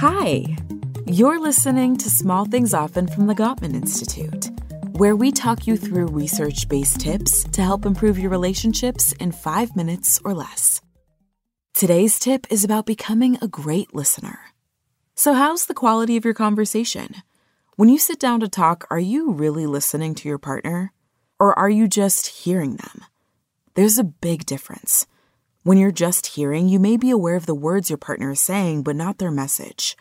Hi, you're listening to Small Things Often from the Gottman Institute, where we talk you through research based tips to help improve your relationships in five minutes or less. Today's tip is about becoming a great listener. So, how's the quality of your conversation? When you sit down to talk, are you really listening to your partner? Or are you just hearing them? There's a big difference. When you're just hearing, you may be aware of the words your partner is saying, but not their message.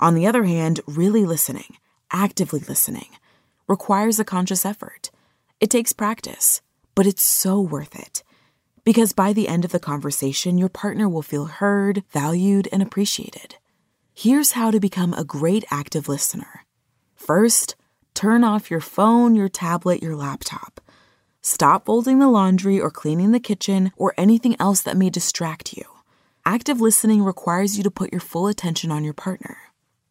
On the other hand, really listening, actively listening, requires a conscious effort. It takes practice, but it's so worth it. Because by the end of the conversation, your partner will feel heard, valued, and appreciated. Here's how to become a great active listener. First, turn off your phone, your tablet, your laptop. Stop folding the laundry or cleaning the kitchen or anything else that may distract you. Active listening requires you to put your full attention on your partner.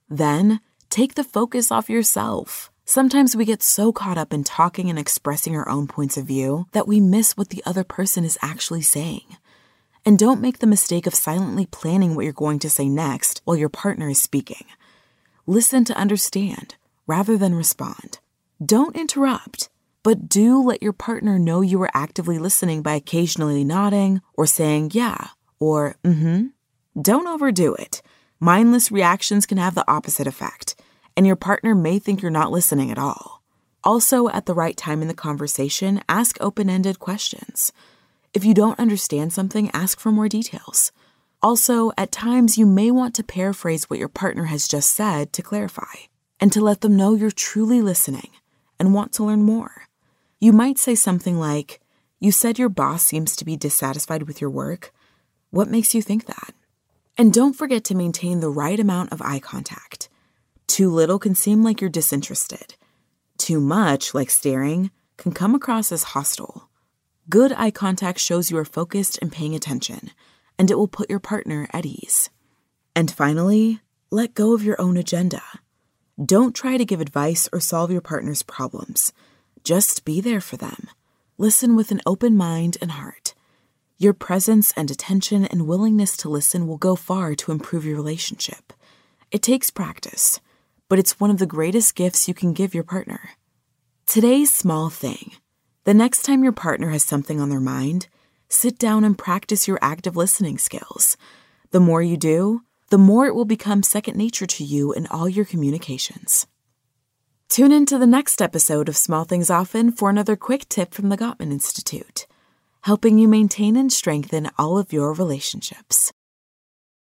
Then, take the focus off yourself. Sometimes we get so caught up in talking and expressing our own points of view that we miss what the other person is actually saying. And don't make the mistake of silently planning what you're going to say next while your partner is speaking. Listen to understand rather than respond. Don't interrupt, but do let your partner know you are actively listening by occasionally nodding or saying yeah or mm hmm. Don't overdo it. Mindless reactions can have the opposite effect, and your partner may think you're not listening at all. Also, at the right time in the conversation, ask open ended questions. If you don't understand something, ask for more details. Also, at times, you may want to paraphrase what your partner has just said to clarify and to let them know you're truly listening and want to learn more. You might say something like, You said your boss seems to be dissatisfied with your work. What makes you think that? And don't forget to maintain the right amount of eye contact. Too little can seem like you're disinterested. Too much, like staring, can come across as hostile. Good eye contact shows you are focused and paying attention, and it will put your partner at ease. And finally, let go of your own agenda. Don't try to give advice or solve your partner's problems. Just be there for them. Listen with an open mind and heart. Your presence and attention and willingness to listen will go far to improve your relationship. It takes practice, but it's one of the greatest gifts you can give your partner. Today's small thing. The next time your partner has something on their mind, sit down and practice your active listening skills. The more you do, the more it will become second nature to you in all your communications. Tune in to the next episode of Small Things Often for another quick tip from the Gottman Institute helping you maintain and strengthen all of your relationships.